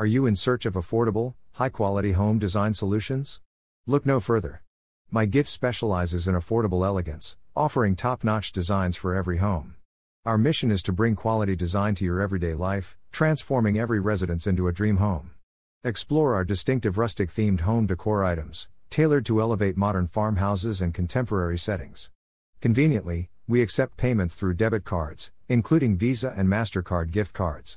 Are you in search of affordable, high quality home design solutions? Look no further. MyGift specializes in affordable elegance, offering top notch designs for every home. Our mission is to bring quality design to your everyday life, transforming every residence into a dream home. Explore our distinctive rustic themed home decor items, tailored to elevate modern farmhouses and contemporary settings. Conveniently, we accept payments through debit cards, including Visa and MasterCard gift cards.